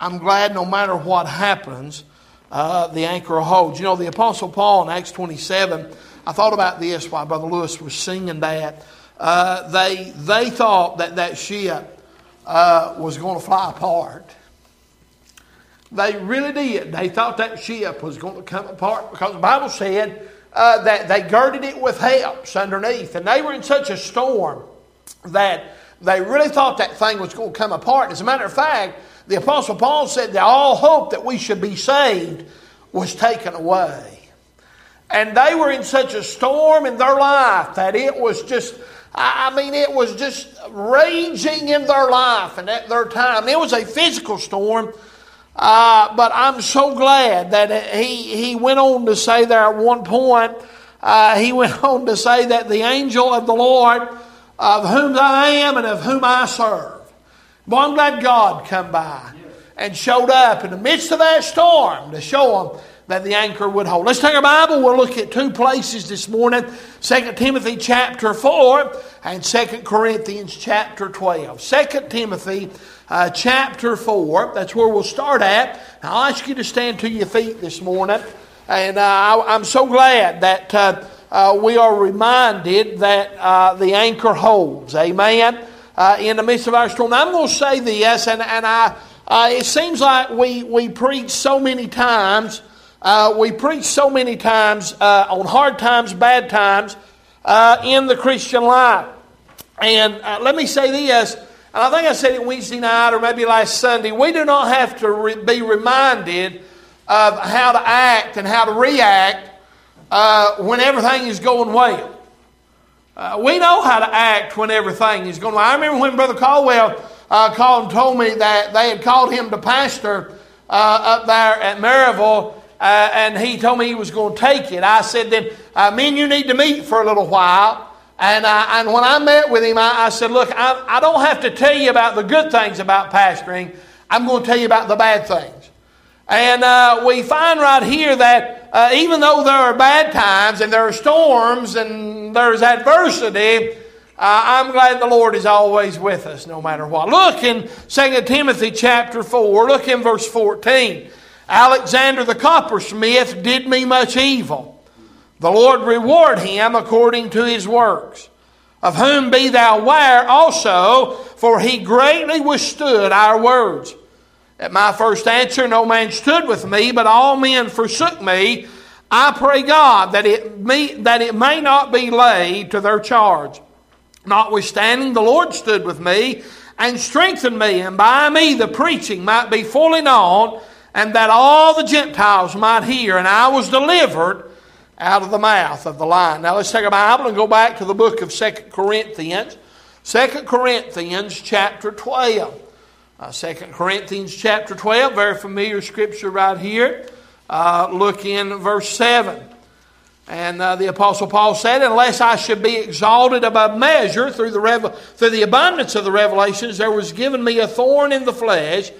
I'm glad no matter what happens, uh, the anchor holds. You know, the Apostle Paul in Acts 27, I thought about this while Brother Lewis was singing that. Uh, they, they thought that that ship uh, was going to fly apart. They really did. They thought that ship was going to come apart because the Bible said uh, that they girded it with helps underneath. And they were in such a storm that they really thought that thing was going to come apart. As a matter of fact, the Apostle Paul said that all hope that we should be saved was taken away. And they were in such a storm in their life that it was just, I mean, it was just raging in their life and at their time. It was a physical storm, uh, but I'm so glad that he, he went on to say there at one point, uh, he went on to say that the angel of the Lord, of whom I am and of whom I serve, Boy, I'm glad God come by and showed up in the midst of that storm to show them that the anchor would hold. Let's take our Bible. We'll look at two places this morning 2 Timothy chapter 4 and 2 Corinthians chapter 12. 2 Timothy uh, chapter 4, that's where we'll start at. I'll ask you to stand to your feet this morning. And uh, I, am so glad that uh, uh, we are reminded that uh, the anchor holds. Amen uh, in the midst of our storm. I'm going to say this, and, and I, uh, it seems like we, we preach so many times, uh, we preach so many times uh, on hard times, bad times uh, in the Christian life. And uh, let me say this, and I think I said it Wednesday night or maybe last Sunday, we do not have to re- be reminded of how to act and how to react when everything is going well. Uh, we know how to act when everything is going. I remember when Brother Caldwell uh, called and told me that they had called him to pastor uh, up there at Maryville, uh, and he told me he was going to take it. I said, "Then uh, me and you need to meet for a little while." And, uh, and when I met with him, I, I said, "Look, I, I don't have to tell you about the good things about pastoring. I'm going to tell you about the bad things." And uh, we find right here that uh, even though there are bad times and there are storms and there's adversity, uh, I'm glad the Lord is always with us no matter what. Look in 2 Timothy chapter 4, look in verse 14. Alexander the coppersmith did me much evil. The Lord reward him according to his works. Of whom be thou ware also, for he greatly withstood our words. At my first answer, no man stood with me, but all men forsook me. I pray God that it, may, that it may not be laid to their charge. Notwithstanding, the Lord stood with me and strengthened me, and by me the preaching might be fully known, and that all the Gentiles might hear. And I was delivered out of the mouth of the lion. Now let's take a Bible and go back to the book of Second Corinthians. Second Corinthians chapter 12. Uh, 2 Corinthians chapter 12, very familiar scripture right here. Uh, look in verse 7. And uh, the Apostle Paul said, Unless I should be exalted above measure through the, revel- through the abundance of the revelations, there was given me a thorn in the flesh,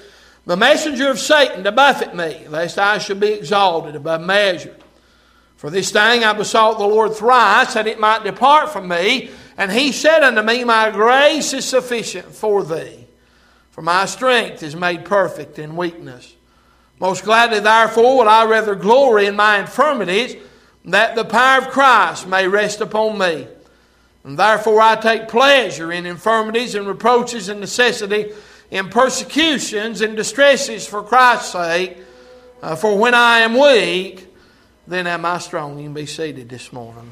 the messenger of Satan to buffet me, lest I should be exalted above measure. For this thing I besought the Lord thrice that it might depart from me. And he said unto me, My grace is sufficient for thee. For my strength is made perfect in weakness. Most gladly, therefore, would I rather glory in my infirmities, that the power of Christ may rest upon me. And therefore, I take pleasure in infirmities and reproaches and necessity, in persecutions and distresses for Christ's sake. Uh, for when I am weak, then am I strong. You can be seated this morning.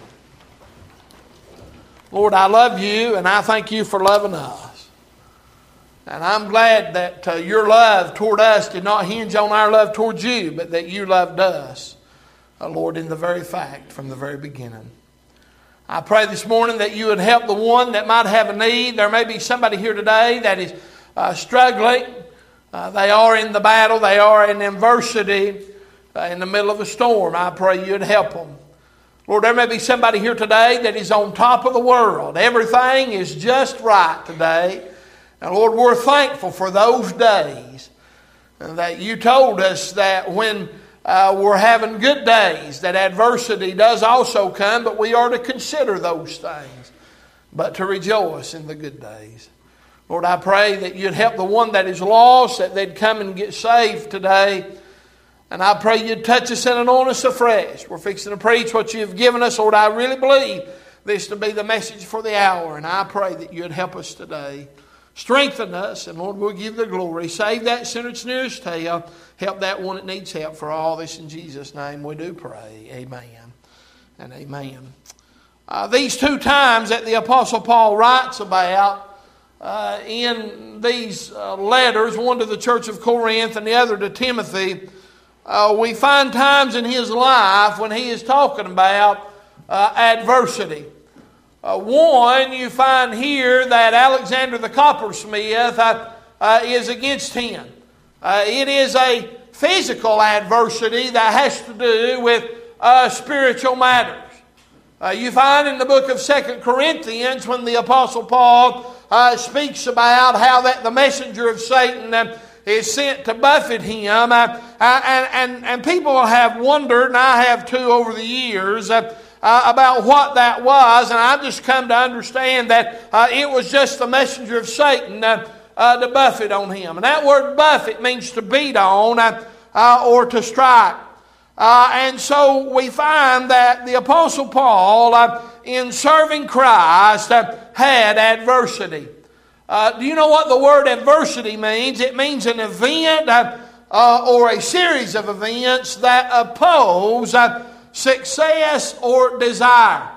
Lord, I love you, and I thank you for loving us. And I'm glad that uh, your love toward us did not hinge on our love towards you, but that you loved us, uh, Lord, in the very fact from the very beginning. I pray this morning that you would help the one that might have a need. There may be somebody here today that is uh, struggling. Uh, they are in the battle, they are in adversity, uh, in the middle of a storm. I pray you'd help them. Lord, there may be somebody here today that is on top of the world. Everything is just right today. And Lord, we're thankful for those days that you told us that when uh, we're having good days, that adversity does also come, but we are to consider those things, but to rejoice in the good days. Lord, I pray that you'd help the one that is lost, that they'd come and get saved today. And I pray you'd touch us and anoint us afresh. We're fixing to preach what you've given us. Lord, I really believe this to be the message for the hour. And I pray that you'd help us today. Strengthen us, and Lord, we'll give the glory. Save that sinner that's nearest tail. Help that one that needs help. For all this in Jesus' name we do pray. Amen and amen. Uh, these two times that the Apostle Paul writes about uh, in these uh, letters, one to the church of Corinth and the other to Timothy, uh, we find times in his life when he is talking about uh, adversity. Uh, one, you find here that Alexander the coppersmith uh, uh, is against him. Uh, it is a physical adversity that has to do with spiritual matters. you find in the book of Second Corinthians when the Apostle Paul speaks about how that the messenger of Satan is sent to buffet him. Uh, uh, and, and, and people have wondered, and I have too over the years, uh, uh, about what that was. And I've just come to understand that uh, it was just the messenger of Satan uh, to buffet on him. And that word buffet means to beat on or to strike. and so we find that the Apostle Paul, in serving Christ, had adversity. Uh, do you know what the word adversity means? It means an event uh, uh, or a series of events that oppose uh, success or desire.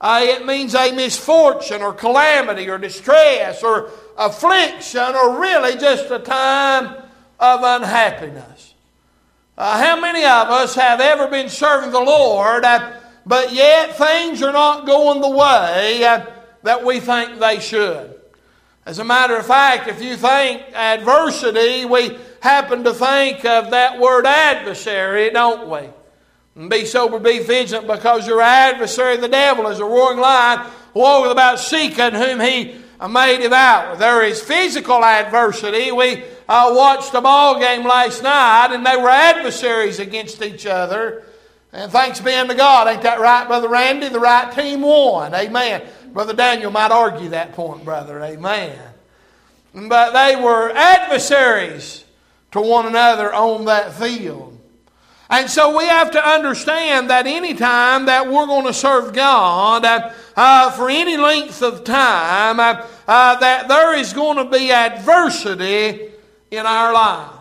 Uh, it means a misfortune or calamity or distress or affliction or really just a time of unhappiness. Uh, how many of us have ever been serving the Lord, but yet things are not going the way that we think they should? As a matter of fact, if you think adversity, we happen to think of that word adversary, don't we? And be sober, be vigilant, because your adversary, the devil, is a roaring lion, walking about seeking whom he may devour. There is physical adversity. We uh, watched a ball game last night, and they were adversaries against each other. And thanks be unto God, ain't that right, Brother Randy? The right team won. Amen. Brother Daniel might argue that point, brother. Amen. But they were adversaries to one another on that field. And so we have to understand that any time that we're going to serve God uh, uh, for any length of time, uh, uh that there is going to be adversity in our life.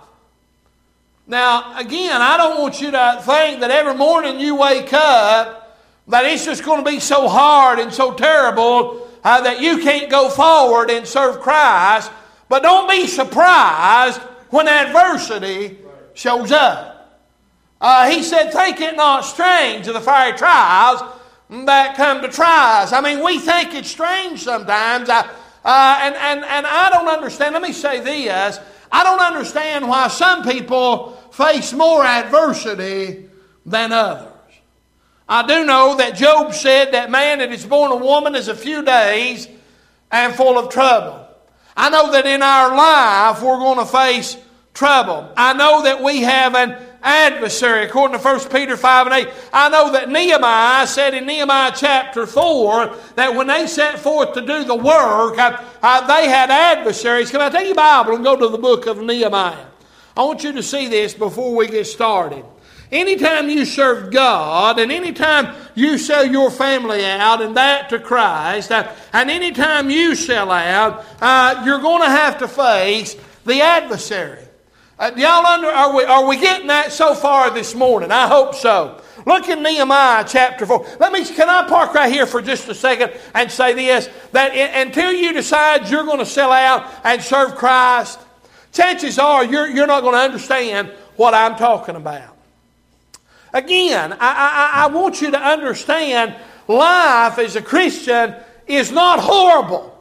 Now, again, I don't want you to think that every morning you wake up that it's just going to be so hard and so terrible uh, that you can't go forward and serve Christ. But don't be surprised when adversity shows up. Uh, he said, Think it not strange of the fiery trials that come to try us. I mean, we think it's strange sometimes. Uh, uh, and, and, and I don't understand. Let me say this I don't understand why some people face more adversity than others. I do know that Job said that man that is born a woman is a few days and full of trouble. I know that in our life we're going to face trouble. I know that we have an adversary, according to 1 Peter 5 and 8. I know that Nehemiah said in Nehemiah chapter 4 that when they set forth to do the work, they had adversaries. Can I take your Bible and go to the book of Nehemiah? I want you to see this before we get started. Anytime you serve God and anytime you sell your family out and that to Christ, uh, and anytime you sell out, uh, you're going to have to face the adversary. Uh, y'all under, are we, are we getting that so far this morning? I hope so. Look in Nehemiah chapter 4. Let me, can I park right here for just a second and say this? That in, until you decide you're going to sell out and serve Christ, chances are you're, you're not going to understand what I'm talking about. Again, I, I, I want you to understand life as a Christian is not horrible.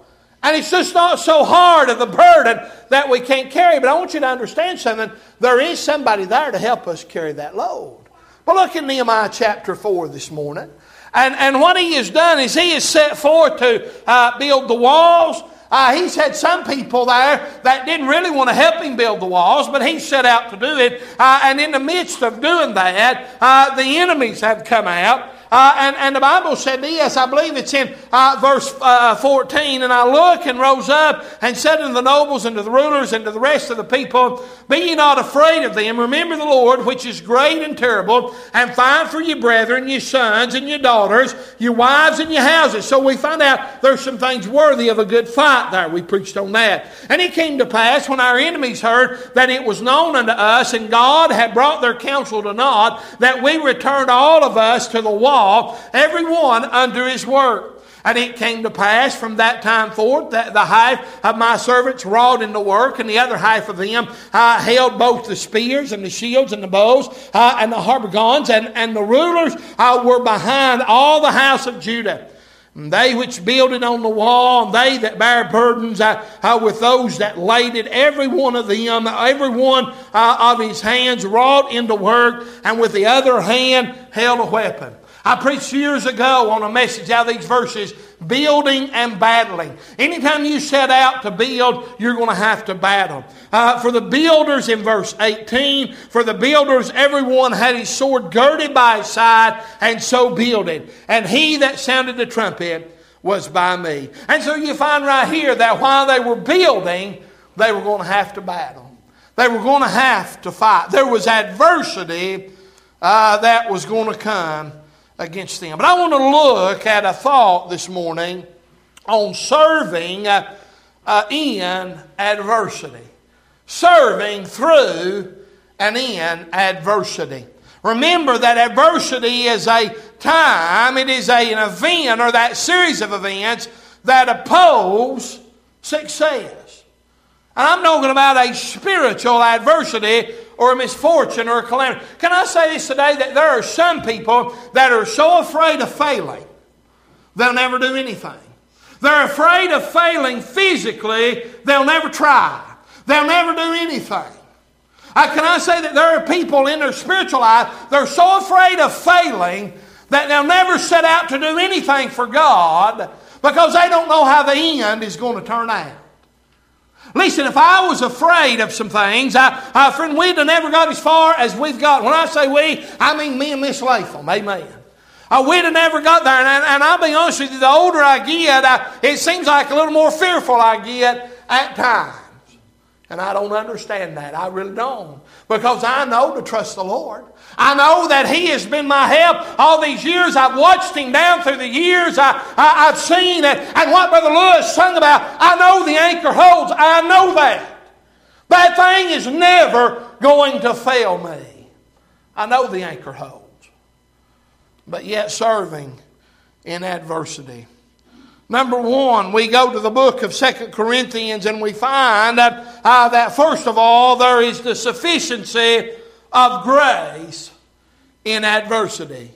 And it's just not so hard of a burden that we can't carry. But I want you to understand something. There is somebody there to help us carry that load. But look in Nehemiah chapter 4 this morning. And, and what he has done is he has set forth to uh, build the walls uh, he's had some people there that didn't really want to help him build the walls, but he set out to do it. Uh, and in the midst of doing that, uh, the enemies have come out Uh, and, and the Bible said this, I believe it's in uh, verse uh, 14, and I looked and rose up and said unto the nobles and to the rulers and to the rest of the people, Be ye not afraid of them. Remember the Lord, which is great and terrible, and find for your brethren, your sons and your daughters, your wives and your houses. So we find out there's some things worthy of a good fight there. We preached on that. And it came to pass when our enemies heard that it was known unto us, and God had brought their counsel to naught, that we returned all of us to the wall, every one under his work. And it came to pass from that time forth that the half of my servants wrought in the work, and the other half of them uh, held both the spears and the shields and the bows uh, and the habergeons, and, and the rulers uh, were behind all the house of Judah. And they which builded on the wall, and they that bear burdens uh, uh, with those that laid it, every one of them, every one uh, of his hands wrought into work, and with the other hand held a weapon. I preached years ago on a message out of these verses building and battling. Anytime you set out to build, you're going to have to battle. Uh, for the builders in verse 18, for the builders, everyone had his sword girded by his side, and so builded. And he that sounded the trumpet was by me. And so you find right here that while they were building, they were going to have to battle. They were going to have to fight. There was adversity uh, that was going to come against them. But I want to look at a thought this morning on serving uh, uh, in adversity. Serving through and in adversity. Remember that adversity is a time, it is a, an event or that series of events that oppose success. And I'm talking about a spiritual adversity or a misfortune or a calamity. Can I say this today that there are some people that are so afraid of failing, they'll never do anything. They're afraid of failing physically, they'll never try. They'll never do anything. Uh, can I say that there are people in their spiritual life, they're so afraid of failing that they'll never set out to do anything for God because they don't know how the end is going to turn out. Listen, if I was afraid of some things, I, I, friend, we'd have never got as far as we've got. When I say we, I mean me and Miss Latham. Amen. Uh, we'd have never got there. And, and, I'll be honest with you, the older I get, I, it seems like a little more fearful I get at times. And I don't understand that. I really don't. Because I know to trust the Lord. I know that He has been my help all these years. I've watched Him down through the years. I, I, have seen it. And what Brother Lewis sung about, I know the anchor holds. I know that. That thing is never going to fail me. I know the anchor holds. But yet serving in adversity. Number one, we go to the book of Second Corinthians and we find that, uh, that first of all, there is the sufficiency of grace in adversity.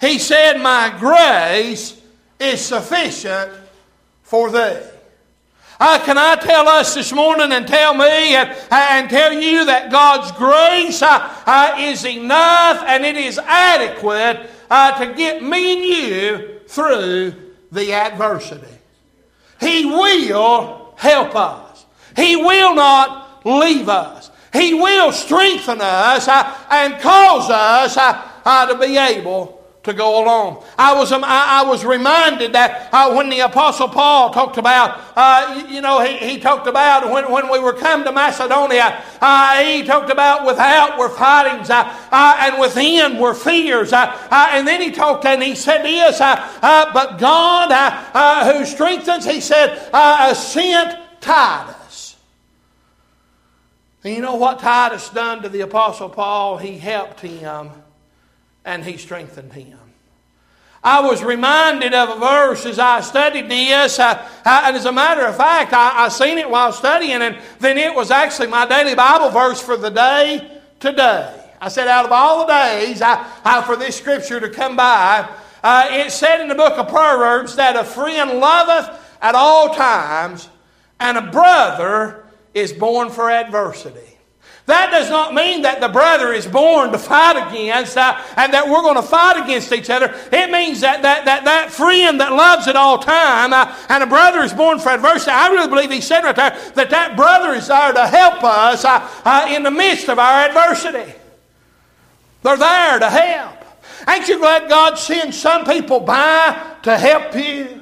He said, My grace is sufficient for thee. Uh, can I tell us this morning and tell me and, and tell you that God's grace uh, uh, is enough and it is adequate to get me and you through the adversity. He will help us. He will not leave us. He will strengthen us uh, and cause us uh, uh, to be able to go along. I was, um, I, was reminded that uh, when the Apostle Paul talked about, uh, you, you, know, he, he talked about when, when we were come to Macedonia, uh, he talked about without were fightings uh, uh, and within were fears. Uh, and then he talked and he said this, but God who strengthens, he said, sent Titus. And you know what Titus done to the Apostle Paul? He helped him and he strengthened him. I was reminded of a verse as I studied this, uh, uh, and as a matter of fact, I, I seen it while studying, and then it was actually my daily Bible verse for the day today. I said, out of all the days I, I, for this scripture to come by, uh, it said in the book of Proverbs that a friend loveth at all times, and a brother is born for adversity. That does not mean that the brother is born to fight against uh, and that we're going to fight against each other. It means that that, that, that friend that loves at all time uh, and a brother is born for adversity. I really believe he said right there that that brother is there to help us uh, uh in the midst of our adversity. They're there to help. Ain't you glad God sends some people by to help you?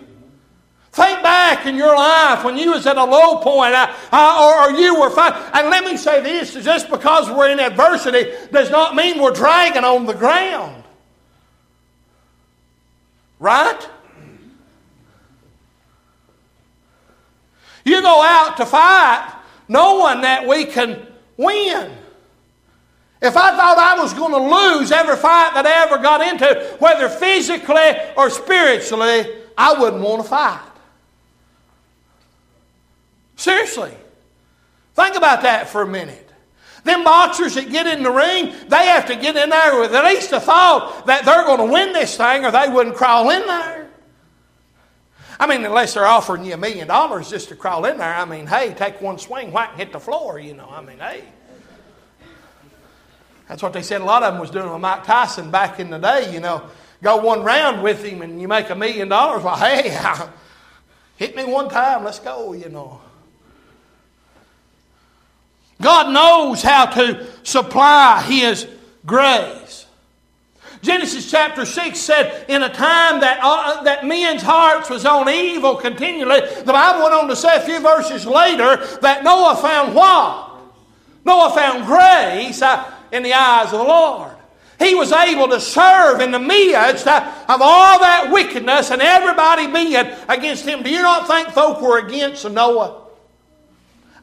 Think back in your life when you was at a low point uh, uh, or, or, you were fine. And let me say this, just because we're in adversity does not mean we're dragging on the ground. Right? You go out to fight knowing that we can win. If I thought I was going to lose every fight that I ever got into, whether physically or spiritually, I wouldn't want to fight. Seriously. Think about that for a minute. Them boxers that get in the ring, they have to get in there with at least a thought that they're going to win this thing or they wouldn't crawl in there. I mean, unless they're offering you a million dollars just to crawl in there, I mean, hey, take one swing, whack, and hit the floor, you know. I mean, hey. That's what they said a lot of them was doing with Mike Tyson back in the day, you know. Go one round with him and you make a million dollars. Well, hey, hit me one time, let's go, you know. God knows how to supply His grace. Genesis chapter 6 said, in a time that, uh, that men's hearts was on evil continually, the Bible went on to say a few verses later that Noah found what? Noah found grace. Uh, in the eyes of the Lord. He was able to serve in the midst of all that wickedness and everybody being against him. Do you not think folk were against Noah?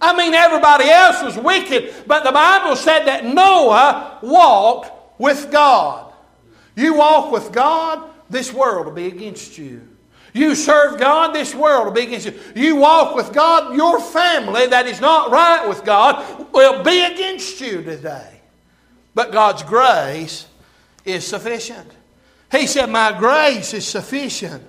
I mean, everybody else was wicked, but the Bible said that Noah walked with God. You walk with God, this world will be against you. You serve God, this world will be against you. You walk with God, your family that is not right with God will be against you today. But God's grace is sufficient. He said, My grace is sufficient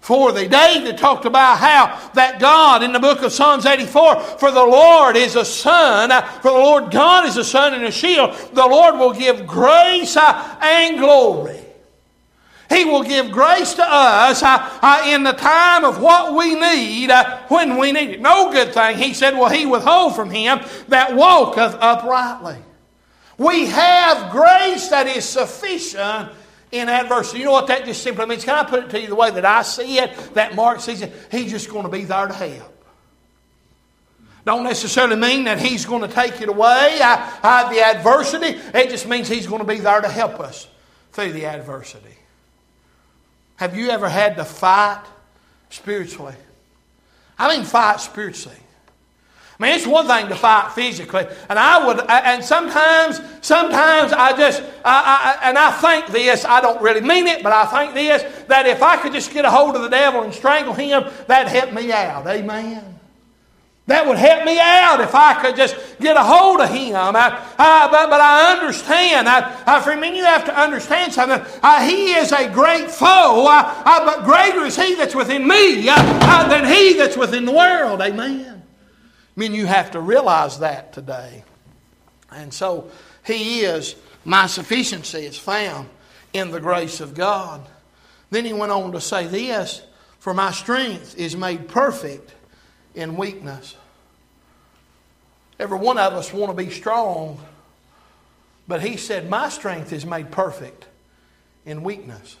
for thee. David talked about how that God in the book of Psalms 84, for the Lord is a sun, for the Lord God is a sun and a shield. The Lord will give grace and glory. He will give grace to us uh, uh, in the time of what we need uh, when we need it. No good thing, he said, will he withhold from him that walketh uprightly. We have grace that is sufficient in adversity. You know what that just simply means? Can I put it to you the way that I see it, that Mark sees it? He's just going to be there to help. Don't necessarily mean that he's going to take it away, uh, uh, the adversity. It just means he's going to be there to help us through the adversity. Have you ever had to fight spiritually? I mean, fight spiritually. I mean, it's one thing to fight physically, and I would, and sometimes, sometimes I just, I, I, and I think this, I don't really mean it, but I think this, that if I could just get a hold of the devil and strangle him, that'd help me out. Amen. That would help me out if I could just get a hold of him. I, I, but, but I understand. I, I, for me, you have to understand something. Uh, he is a great foe, uh, but greater is he that's within me uh, than he that's within the world. Amen. I mean, you have to realize that today. And so, He is, my sufficiency is found in the grace of God. Then he went on to say this For my strength is made perfect in weakness. Every one of us want to be strong, but he said, My strength is made perfect in weakness.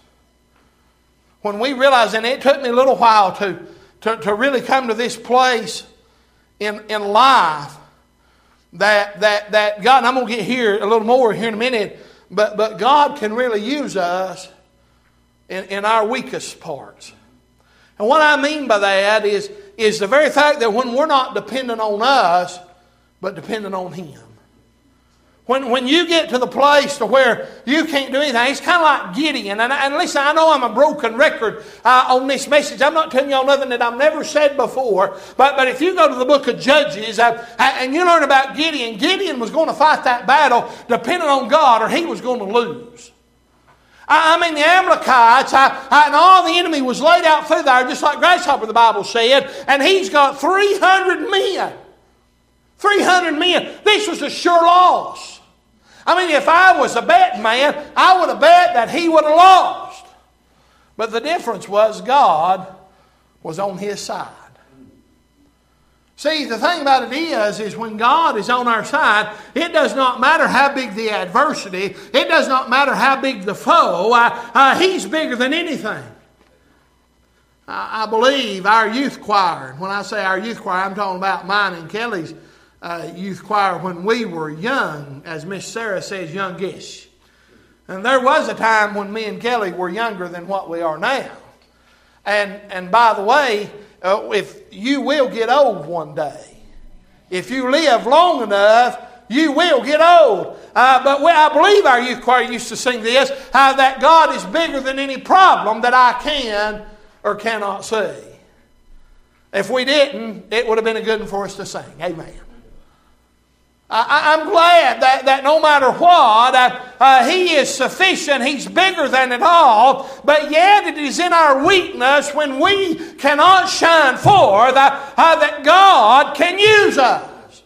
When we realize, and it took me a little while to, to, to really come to this place in, in life that, that, that God, I'm going to get here a little more here in a minute, but, but God can really use us in, in our weakest parts. And what I mean by that is, is the very fact that when we're not dependent on us, but dependent on Him. When, when you get to the place to where you can't do anything, it's kind of like Gideon. And, and listen, I know I'm a broken record uh, on this message. I'm not telling y'all nothing that I've never said before. But, but if you go to the book of Judges uh, and you learn about Gideon, Gideon was going to fight that battle depending on God or he was going to lose. I mean, the Amalekites I, I, and all the enemy was laid out through there, just like grasshopper, the Bible said, and he's got 300 men. 300 men. This was a sure loss. I mean, if I was a betting man, I would have bet that he would have lost. But the difference was God was on his side. See, the thing about it is, is when God is on our side, it does not matter how big the adversity, it does not matter how big the foe, uh, uh, He's bigger than anything. I, I, believe our youth choir, when I say our youth choir, I'm talking about mine and Kelly's uh, youth choir when we were young, as Miss Sarah says, youngish. And there was a time when me and Kelly were younger than what we are now. And, and by the way, uh, if you will get old one day, if you live long enough, you will get old. Uh, but we, I believe our youth choir used to sing this uh, that God is bigger than any problem that I can or cannot see. If we didn't, it would have been a good one for us to sing. Amen. I, am glad that, that no matter what, uh, uh, He is sufficient. He's bigger than it all. But yet, it is in our weakness when we cannot shine forth uh, uh, that God can use us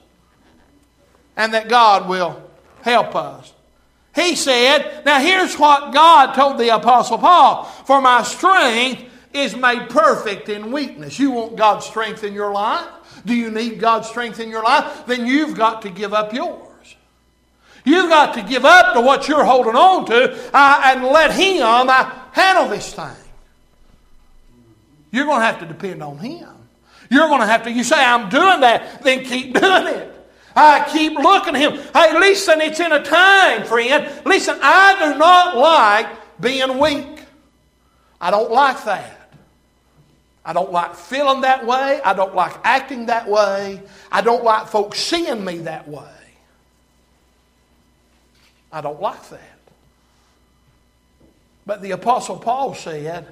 and that God will help us. He said, Now here's what God told the Apostle Paul For my strength is made perfect in weakness. You want God's strength in your life? Do you need God's strength in your life? Then you've got to give up yours. You've got to give up to what you're holding on to uh, and let Him uh, handle this thing. You're going to have to depend on Him. You're going to have to, you say, I'm doing that, then keep doing it. I keep looking at Him. Hey, listen, it's in a time, friend. Listen, I do not like being weak. I don't like that. I don't like feeling that way. I don't like acting that way. I don't like folks seeing me that way. I don't like that. But the Apostle Paul said,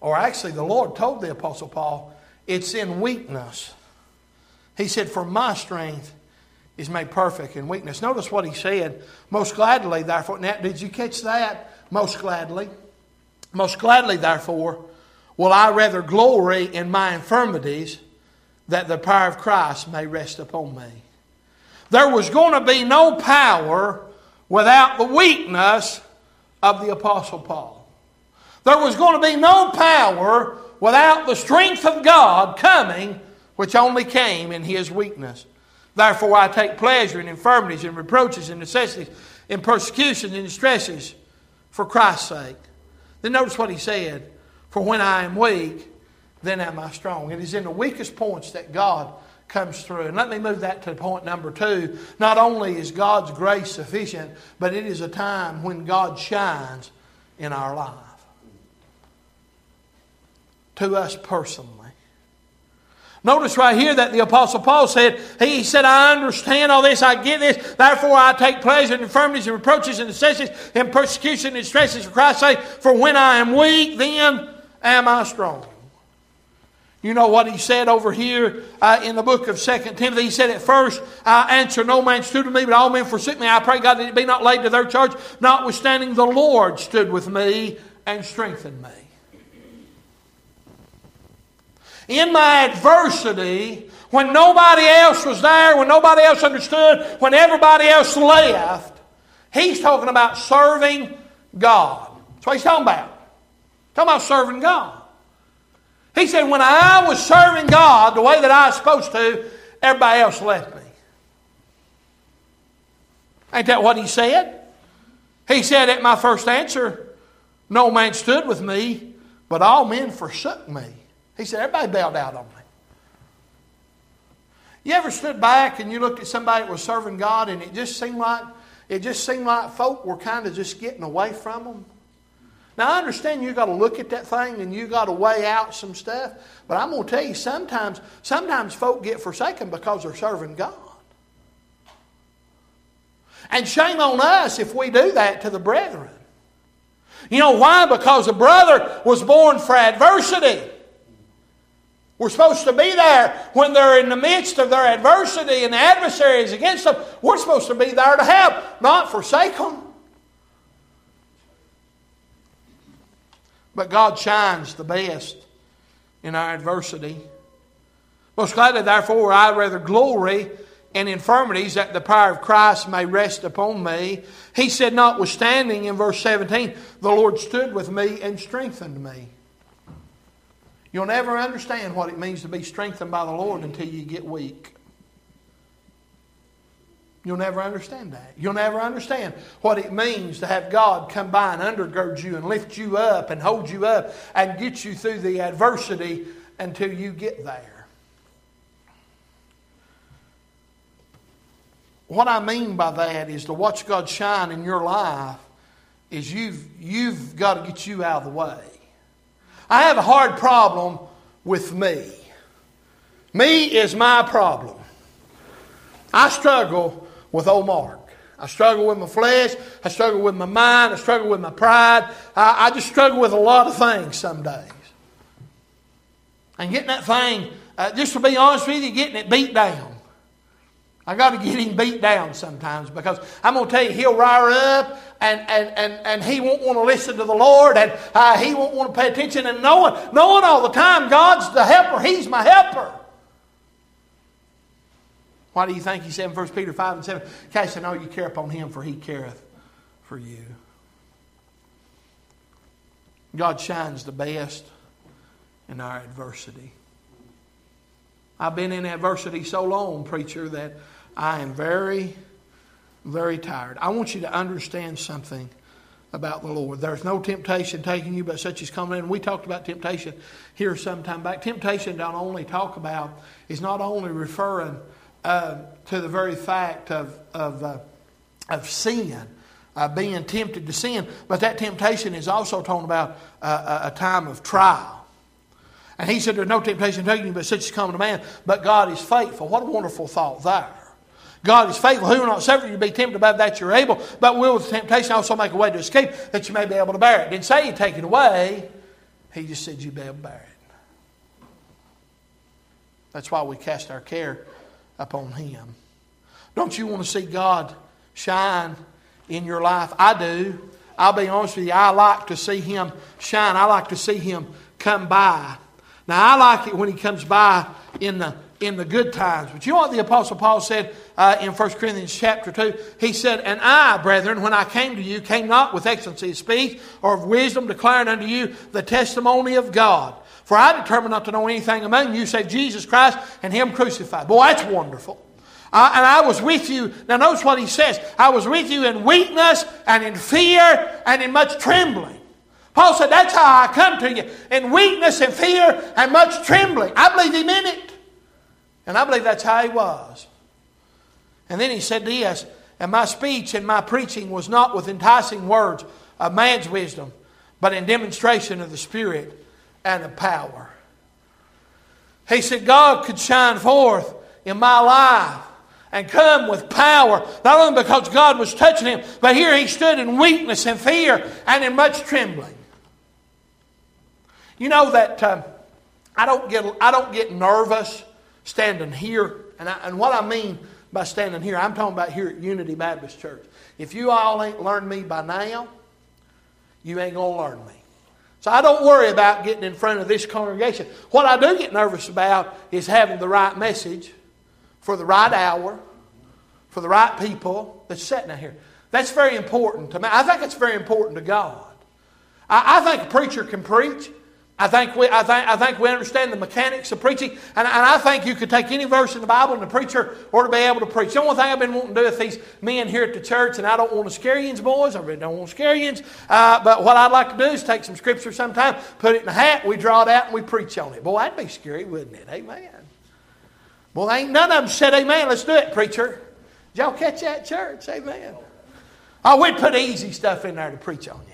or actually the Lord told the Apostle Paul, it's in weakness. He said, For my strength is made perfect in weakness. Notice what he said. Most gladly, therefore. Now, did you catch that? Most gladly. Most gladly, therefore will I rather glory in my infirmities that the power of Christ may rest upon me. There was going to be no power without the weakness of the Apostle Paul. There was going to be no power without the strength of God coming, which only came in his weakness. Therefore, I take pleasure in infirmities and reproaches and necessities, in persecutions and distresses for Christ's sake. Then notice what he said. For when I am weak, then am I strong. It is in the weakest points that God comes through. And let me move that to point number two. Not only is God's grace sufficient, but it is a time when God shines in our life. To us personally. Notice right here that the Apostle Paul said, He said, I understand all this, I get this, therefore I take pleasure in infirmities and reproaches and necessities and persecution and stresses for Christ's sake, for when I am weak, then am I strong? You know what he said over here uh, in the book of Second Timothy? He said, At first, I answer, no man stood with me, but all men forsook me. I pray God that it be not laid to their charge. Notwithstanding, the Lord stood with me and strengthened me. In my adversity, when nobody else was there, when nobody else understood, when everybody else left, he's talking about serving God. That's what he's talking about. Talking about serving God. He said, when I was serving God the way that I was supposed to, everybody else left me. Ain't that what he said? He said at my first answer, No man stood with me, but all men forsook me. He said, Everybody bailed out on me. You ever stood back and you looked at somebody that was serving God and it just seemed like it just seemed like folk were kind of just getting away from them? Now, I understand you got to look at that thing and you got to weigh out some stuff, but I'm going to tell you sometimes, sometimes folk get forsaken because they're serving God. And shame on us if we do that to the brethren. You know why? Because a brother was born for adversity. We're supposed to be there when they're in the midst of their adversity and the adversary is against them. We're supposed to be there to help, not forsake them. But God shines the best in our adversity. Most gladly, therefore, I rather glory in infirmities that the power of Christ may rest upon me. He said, notwithstanding, in verse 17, the Lord stood with me and strengthened me. You'll never understand what it means to be strengthened by the Lord until you get weak. You'll never understand that. You'll never understand what it means to have God come by and undergird you and lift you up and hold you up and get you through the adversity until you get there. What I mean by that is to watch God shine in your life is you've, you've got to get you out of the way. I have a hard problem with me. Me is my problem. I struggle with old Mark. I struggle with my flesh. I struggle with my mind. I struggle with my pride. I, I just struggle with a lot of things some days. And getting that thing, uh, just to be honest with you, getting it beat down. I got to get him beat down sometimes because I'm going to tell you, he'll rile up and, and, and, and he won't want to listen to the Lord and uh, he won't want to pay attention. And knowing, knowing all the time God's the helper, He's my helper. Why do you think he said in 1 Peter 5 and 7, Cast all you care upon him, for he careth for you. God shines the best in our adversity. I've been in adversity so long, preacher, that I am very, very tired. I want you to understand something about the Lord. There's no temptation taking you, but such as coming in. We talked about temptation here some time back. Temptation don't only talk about, is not only referring uh, to the very fact of, of, uh, of sin, uh, being tempted to sin, but that temptation is also talking about uh, a time of trial. And he said, There's no temptation taking you, but such is coming to man. But God is faithful. What a wonderful thought there. God is faithful, who will not suffer you to be tempted above that you're able, but will with temptation also make a way to escape that you may be able to bear it. Didn't say he'd take it away, he just said you'd be able to bear it. That's why we cast our care upon him. Don't you want to see God shine in your life? I do. I'll be honest with you, I like to see him shine. I like to see him come by. Now, I like it when he comes by in the, in the good times. But you know what the Apostle Paul said uh, in 1 Corinthians chapter 2? He said, And I, brethren, when I came to you, came not with excellency of speech or of wisdom, declaring unto you the testimony of God. For I determined not to know anything among you save Jesus Christ and Him crucified. Boy, that's wonderful. Uh, and I was with you. Now, notice what he says. I was with you in weakness and in fear and in much trembling. Paul said, That's how I come to you in weakness and fear and much trembling. I believe he meant it. And I believe that's how he was. And then he said this, And my speech and my preaching was not with enticing words of man's wisdom, but in demonstration of the Spirit and the power. He said, God could shine forth in my life and come with power, not only because God was touching him, but here he stood in weakness and fear and in much trembling. You know that uh, I, don't get, I don't get nervous standing here. And, I, and what I mean by standing here, I'm talking about here at Unity Baptist Church. If you all ain't learned me by now, you ain't going to learn me. So I don't worry about getting in front of this congregation. What I do get nervous about is having the right message for the right hour, for the right people that's sitting out here. That's very important to me. I think it's very important to God. I, I think a preacher can preach. I think, we, I, think, I think we understand the mechanics of preaching, and, and I think you could take any verse in the Bible and the preacher ought to be able to preach. The only thing I've been wanting to do with these men here at the church, and I don't want to scare you, boys, I really don't want to scare you, uh, but what I'd like to do is take some scripture sometime, put it in a hat, we draw it out, and we preach on it. Boy, that'd be scary, wouldn't it? Amen. Well, ain't none of them said amen. Let's do it, preacher. Did y'all catch that, church? Amen. Oh, we'd put easy stuff in there to preach on, you.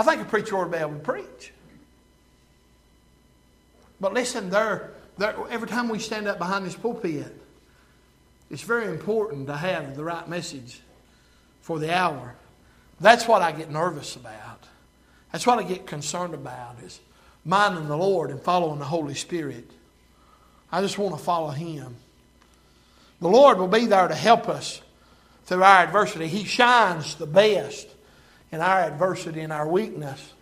I think a preacher ought to be able to preach. But listen, there, there, every time we stand up behind this pulpit, it's very important to have the right message for the hour. That's what I get nervous about. That's what I get concerned about is minding the Lord and following the Holy Spirit. I just want to follow Him. The Lord will be there to help us through our adversity. He shines the best in our adversity and our weakness.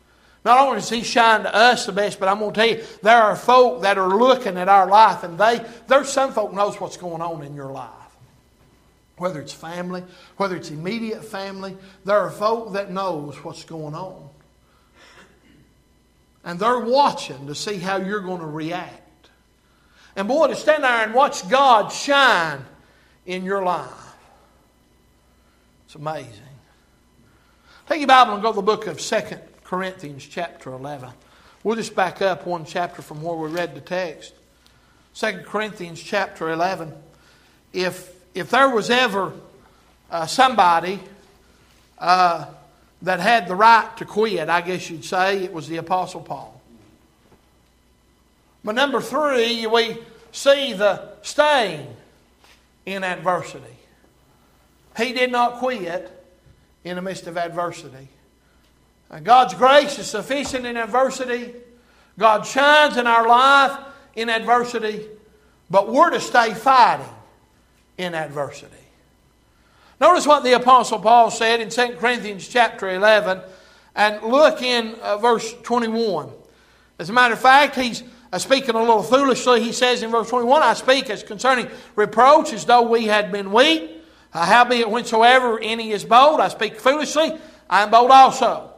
Not only does He shine to us the best, but I'm going to tell you, there are folk that are looking at our life, and they there's some folk knows what's going on in your life. Whether it's family, whether it's immediate family, there are folk that knows what's going on. And they're watching to see how you're going to react. And boy, to stand there and watch God shine in your life. It's amazing. Take your Bible and go to the book of Second Corinthians, chapter 11. We'll just back up one chapter from where we read the text. Second Corinthians, chapter 11. If, if there was ever uh, somebody uh, that had the right to quit, I guess you'd say, it was the Apostle Paul. But number three, we see the staying in adversity. He did not quit in the midst of adversity. God's grace is sufficient in adversity. God shines in our life in adversity. But we're to stay fighting in adversity. Notice what the Apostle Paul said in 2 Corinthians chapter 11 and look in uh, verse 21. As a matter of fact, he's uh, speaking a little foolishly. He says in verse 21, I speak as concerning reproach as though we had been weak. Uh, howbeit, whensoever any is bold, I speak foolishly, I am bold also.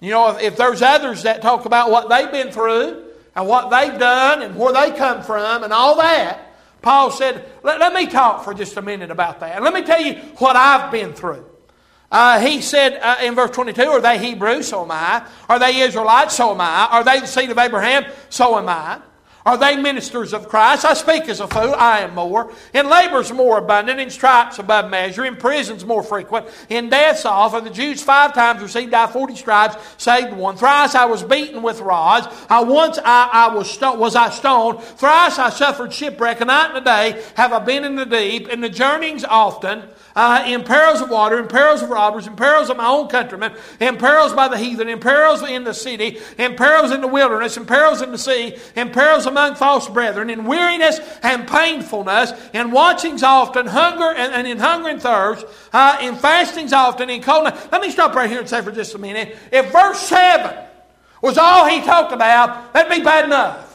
You know, if, if there's others that talk about what they've been through and what they've done and where they come from and all that, Paul said, let, let me talk for just a minute about that. And let me tell you what I've been through. Uh, he said uh, in verse 22, Are they Hebrews? So am I. Are they Israelites? So am I. Are they the seed of Abraham? So am I. Are they ministers of Christ? I speak as a fool, I am more. In labors more abundant, in stripes above measure, in prisons more frequent, in deaths often. The Jews five times received I forty stripes, saved one. Thrice I was beaten with rods. I once I, I was sto- was I stoned. Thrice I suffered shipwreck. A night and a day have I been in the deep, in the journeyings often uh, in perils of water, in perils of robbers, in perils of my own countrymen, in perils by the heathen, in perils in the city, in perils in the wilderness, in perils in the sea, in perils among false brethren, in weariness and painfulness, in watchings often, hunger and, and in hunger and thirst, uh, in fastings often, in coldness. Let me stop right here and say for just a minute. If verse 7 was all he talked about, that'd be bad enough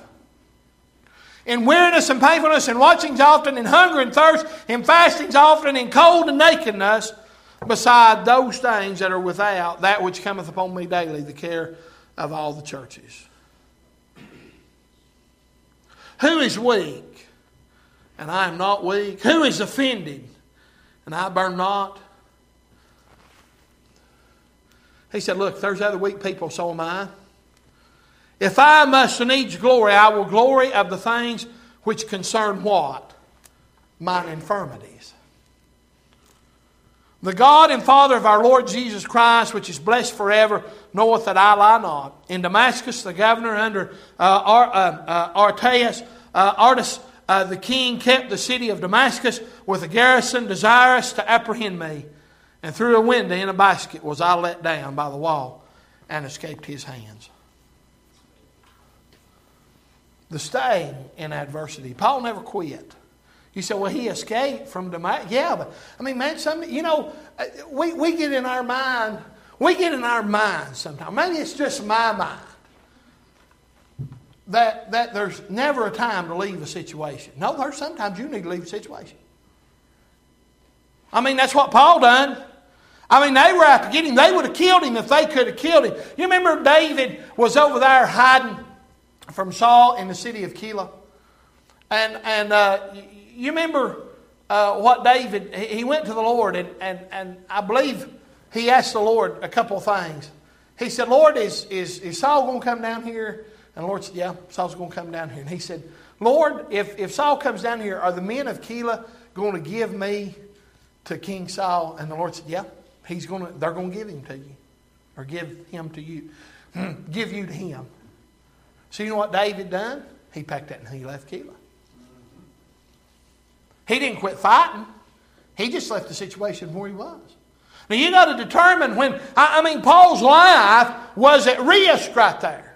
in weariness and painfulness, and watchings often, in hunger and thirst, in fastings often, in cold and nakedness, beside those things that are without, that which cometh upon me daily, the care of all the churches. Who is weak? And I am not weak. Who is offended? And I burn not. He said, Look, there's other weak people, so am I. If I must needs glory, I will glory of the things which concern what? Mine infirmities. The God and Father of our Lord Jesus Christ, which is blessed forever, knoweth that I lie not. In Damascus, the governor under uh, Ar- uh, uh, uh, uh, the king, kept the city of Damascus with a garrison desirous to apprehend me. And through a window in a basket was I let down by the wall and escaped his hands the staying in adversity. Paul never quit. You say, well, he escaped from Damascus. Yeah, but I mean, man, some you know, uh, we, we get in our mind, we get in our mind sometimes. Maybe it's just my mind that that there's never a time to leave a situation. No, there's sometimes you need to leave a situation. I mean, that's what Paul done. I mean, they were out to get him. They would have killed him if they could have killed him. You remember David was over there hiding from Saul in the city of Keilah. And, and uh, you remember uh, what David, he went to the Lord, and, and, and I believe he asked the Lord a couple of things. He said, Lord, is, is, is Saul going to come down here? And the Lord said, Yeah, Saul's going to come down here. And he said, Lord, if, if Saul comes down here, are the men of Keilah going to give me to King Saul? And the Lord said, Yeah, he's going to, they're going to give him to you, or give him to you, give you to him. So you know what David done? He packed that and he left Keilah. He didn't quit fighting. He just left the situation where he was. Now you got to determine when. I, I mean, Paul's life was at risk right there.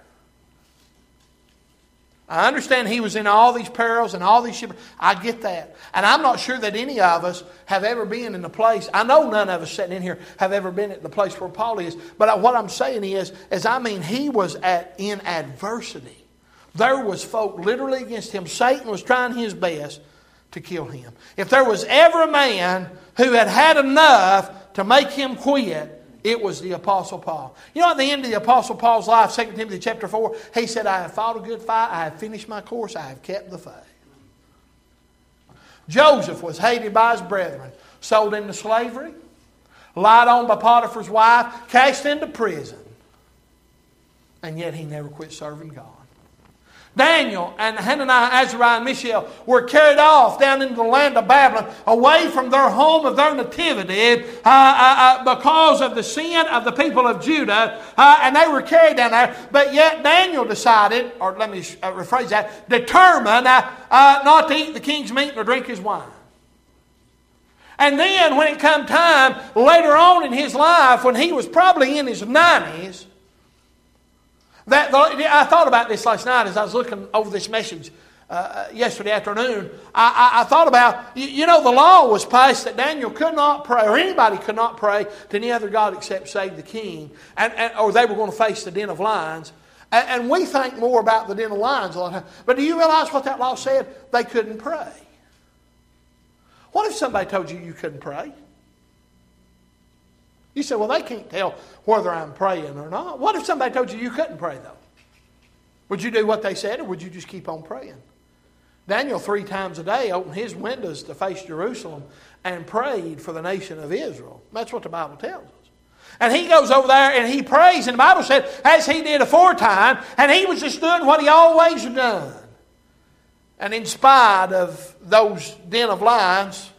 I understand he was in all these perils and all these shipwrecks. I get that. And I'm not sure that any of us have ever been in the place. I know none of us sitting in here have ever been at the place where Paul is. But what I'm saying is, is I mean, he was at in adversity. There was folk literally against him. Satan was trying his best to kill him. If there was ever a man who had had enough to make him quit, It was the Apostle Paul. You know, at the end of the Apostle Paul's life, 2 Timothy chapter 4, he said, I have fought a good fight, I have finished my course, I have kept the faith. Joseph was hated by his brethren, sold into slavery, lied on by Potiphar's wife, cast into prison. And yet he never quit serving God. Daniel and Hananiah, Azariah, and Mishael were carried off down into the land of Babylon, away from their home of their nativity, uh, uh, uh, because of the sin of the people of Judah, uh, and they were carried down there. But yet Daniel decided, or let me uh, rephrase that, determined uh, not to eat the king's meat nor drink his wine. And then, when it come time later on in his life, when he was probably in his 90s, that I thought about this last night as I was looking over this message uh, yesterday afternoon. I, I, I, thought about, you, you know, the law was passed that Daniel could not pray, or anybody could not pray to any other God except save the king, and, and or they were going to face the den of lions. And, and we think more about the den of lions a lot of times. But do you realize what that law said? They couldn't pray. What if somebody told you you couldn't pray? You say, well, they can't tell whether I'm praying or not. What if somebody told you you couldn't pray, though? Would you do what they said, or would you just keep on praying? Daniel, three times a day, opened his windows to face Jerusalem and prayed for the nation of Israel. That's what the Bible tells us. And he goes over there and he prays, and the Bible said, as he did aforetime, and he was just doing what he always done. And in spite of those den of lions,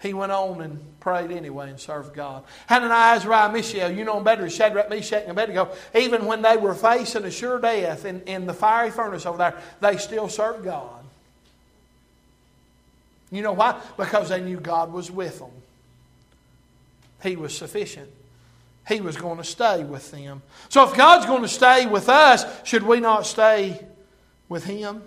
he went on and prayed anyway and served God. Hananiah, Azariah, Mishael, you know them better, Shadrach, Meshach, and Abednego. Even when they were facing a sure death in, in the fiery furnace over there, they still served God. You know why? Because they knew God was with them. He was sufficient. He was going to stay with them. So if God's going to stay with us, should we not stay with Him?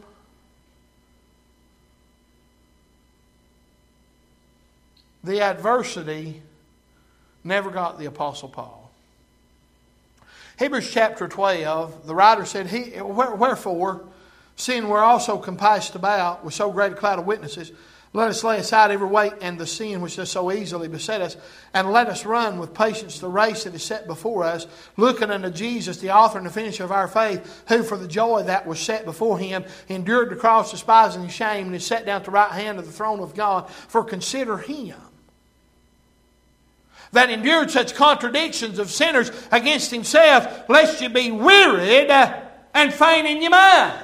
The adversity never got the Apostle Paul. Hebrews chapter 12, the writer said, he, Wherefore, seeing we're also compassed about with so great a cloud of witnesses, let us lay aside every weight and the sin which does so easily beset us, and let us run with patience the race that is set before us, looking unto Jesus, the author and the finisher of our faith, who for the joy that was set before him endured the cross, despising the shame, and is set down at the right hand of the throne of God. For consider him that endured such contradictions of sinners against himself, lest you be wearied and faint in your minds.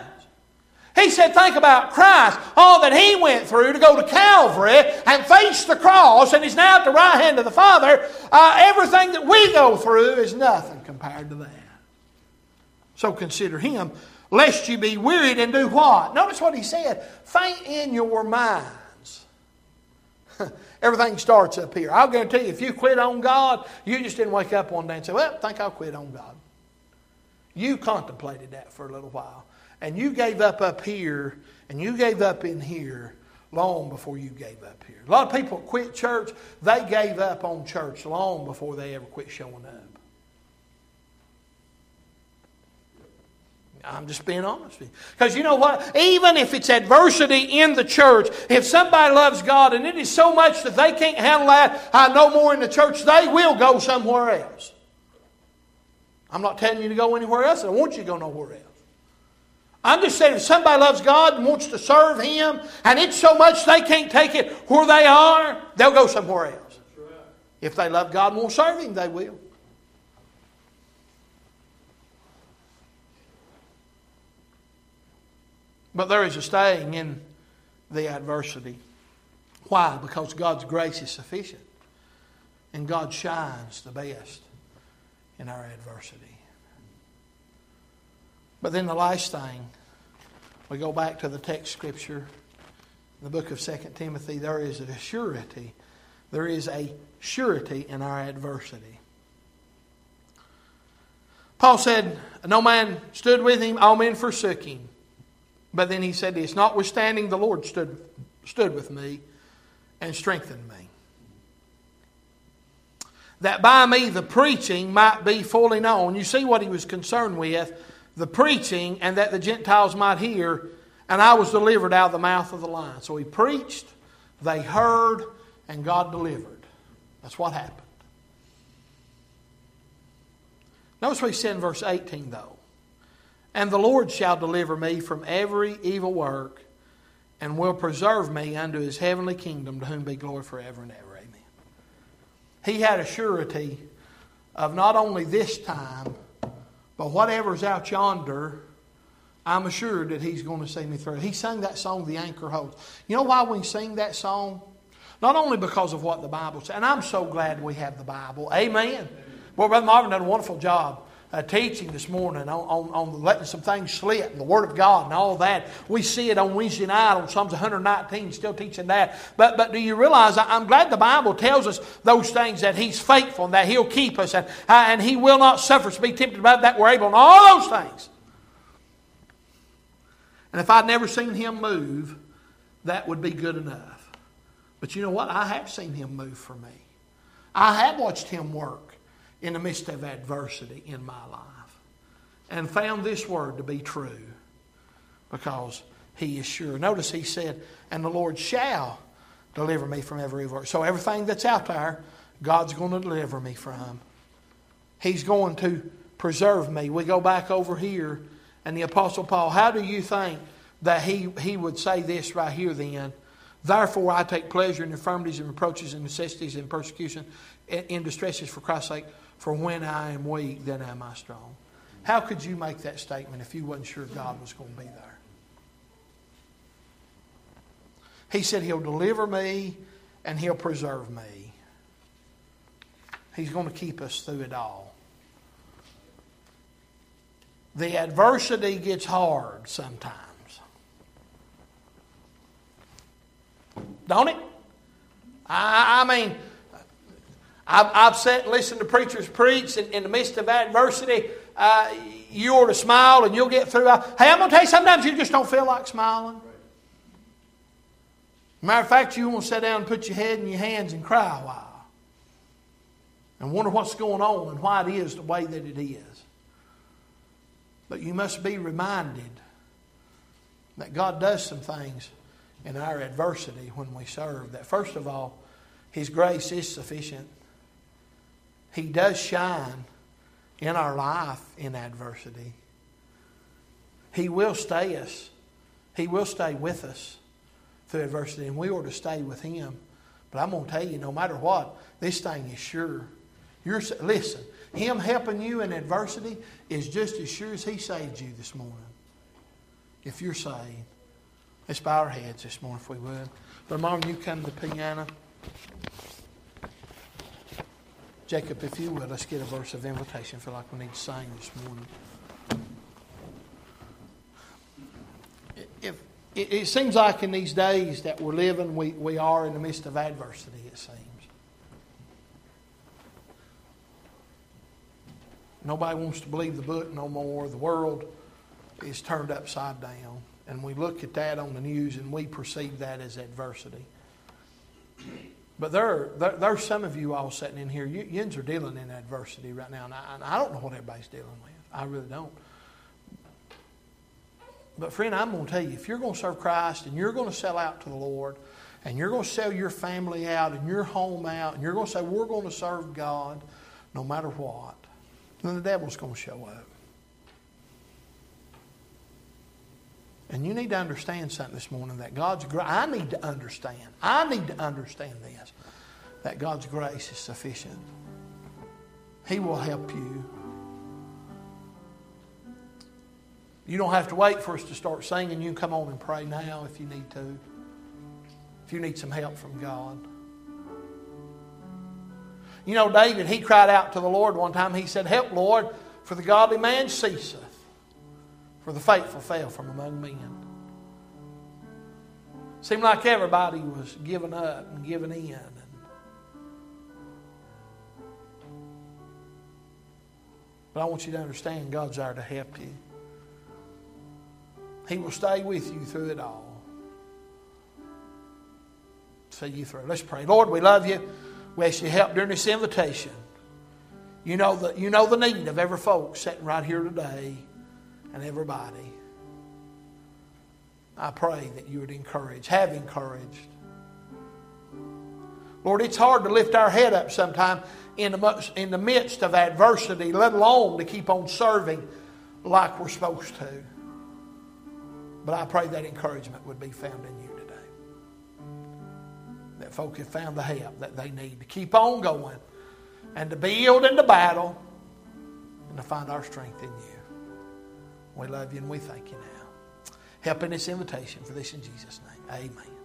He said, think about Christ, all that he went through to go to Calvary and face the cross, and he's now at the right hand of the Father. Uh, everything that we go through is nothing compared to that. So consider him, lest you be wearied and do what? Notice what he said faint in your minds. Everything starts up here. I'll guarantee you, if you quit on God, you just didn't wake up one day and say, Well, I think I'll quit on God. You contemplated that for a little while. And you gave up up here, and you gave up in here long before you gave up here. A lot of people quit church, they gave up on church long before they ever quit showing up. I'm just being honest with you. Because you know what? Even if it's adversity in the church, if somebody loves God and it is so much that they can't handle that I know more in the church, they will go somewhere else. I'm not telling you to go anywhere else. I want you to go nowhere else. I'm just saying if somebody loves God and wants to serve Him and it's so much they can't take it where they are, they'll go somewhere else. If they love God and won't serve Him, they will. But there is a staying in the adversity. Why? Because God's grace is sufficient. And God shines the best in our adversity. But then the last thing, we go back to the text scripture, in the book of 2 Timothy, there is a surety. There is a surety in our adversity. Paul said, No man stood with him, all men forsook him. But then he said this Notwithstanding, the Lord stood, stood with me and strengthened me. That by me the preaching might be fully known. You see what he was concerned with the preaching, and that the Gentiles might hear. And I was delivered out of the mouth of the lion. So he preached, they heard, and God delivered. That's what happened. Notice what he said in verse 18, though. And the Lord shall deliver me from every evil work and will preserve me unto his heavenly kingdom, to whom be glory forever and ever. Amen. He had a surety of not only this time, but whatever's out yonder, I'm assured that he's going to see me through. He sang that song, The Anchor Holds. You know why we sing that song? Not only because of what the Bible says, and I'm so glad we have the Bible. Amen. Well, Brother Marvin done a wonderful job uh, teaching this morning on, on, on, letting some things slip and the Word of God and all that. We see it on Wednesday night on Psalms 119, still teaching that. But, but do you realize, I'm glad the Bible tells us those things that He's faithful and that He'll keep us and, uh, and He will not suffer us to be tempted about that we're able and all those things. And if I'd never seen Him move, that would be good enough. But you know what? I have seen Him move for me. I have watched Him work in the midst of adversity in my life and found this word to be true because he is sure. Notice he said, and the Lord shall deliver me from every evil. So everything that's out there, God's going to deliver me from. He's going to preserve me. We go back over here, and the Apostle Paul, how do you think that he, he would say this right here then? Therefore, I take pleasure in infirmities and reproaches and necessities and persecution in distresses for Christ's sake. For when I am weak, then am I strong. How could you make that statement if you wasn't sure God was going to be there? He said He'll deliver me and He'll preserve me. He's going to keep us through it all. The adversity gets hard sometimes. Don't it? I, I mean, I've, I've sat and listened to preachers preach in, in the midst of adversity. Uh, you ought to smile and you'll get through. Hey, I'm going to tell you, sometimes you just don't feel like smiling. Matter of fact, you want to sit down and put your head in your hands and cry a while and wonder what's going on and why it is the way that it is. But you must be reminded that God does some things in our adversity when we serve. That first of all, His grace is sufficient. He does shine in our life in adversity. He will stay us. He will stay with us through adversity, and we ought to stay with Him. But I'm going to tell you, no matter what, this thing is sure. You're, listen, Him helping you in adversity is just as sure as He saved you this morning. If you're saved. Let's bow our heads this morning if we would. But Mom, you come to the piano. Jacob, if you would, let's get a verse of invitation. I feel like we need to sing this morning. If, it, it seems like in these days that we're living, we, we are in the midst of adversity, it seems. Nobody wants to believe the book no more. The world is turned upside down. And we look at that on the news and we perceive that as adversity. But there, there, there's some of you all sitting in here. You, yins are dealing in adversity right now, and I, and I don't know what everybody's dealing with. I really don't. But friend, I'm going to tell you, if you're going to serve Christ and you're going to sell out to the Lord, and you're going to sell your family out and your home out, and you're going to say, we're going to serve God no matter what, then the devil's going to show up. And you need to understand something this morning that God's grace, I need to understand. I need to understand this that God's grace is sufficient. He will help you. You don't have to wait for us to start singing. You come on and pray now if you need to. If you need some help from God. You know, David, he cried out to the Lord one time. He said, Help, Lord, for the godly man ceaseth for the faithful fell from among men. Seemed like everybody was giving up and giving in. But I want you to understand God's there to help you. He will stay with you through it all. See you through. Let's pray. Lord, we love you. We ask you help during this invitation. You know the, you know the need of every folk sitting right here today and everybody. I pray that you would encourage, have encouraged. Lord, it's hard to lift our head up sometimes in the, in the midst of adversity, let alone to keep on serving like we're supposed to. But I pray that encouragement would be found in you today. That folk have found the help that they need to keep on going and to build in the battle and to find our strength in you. We love you and we thank you now. Help in this invitation for this in Jesus' name. Amen.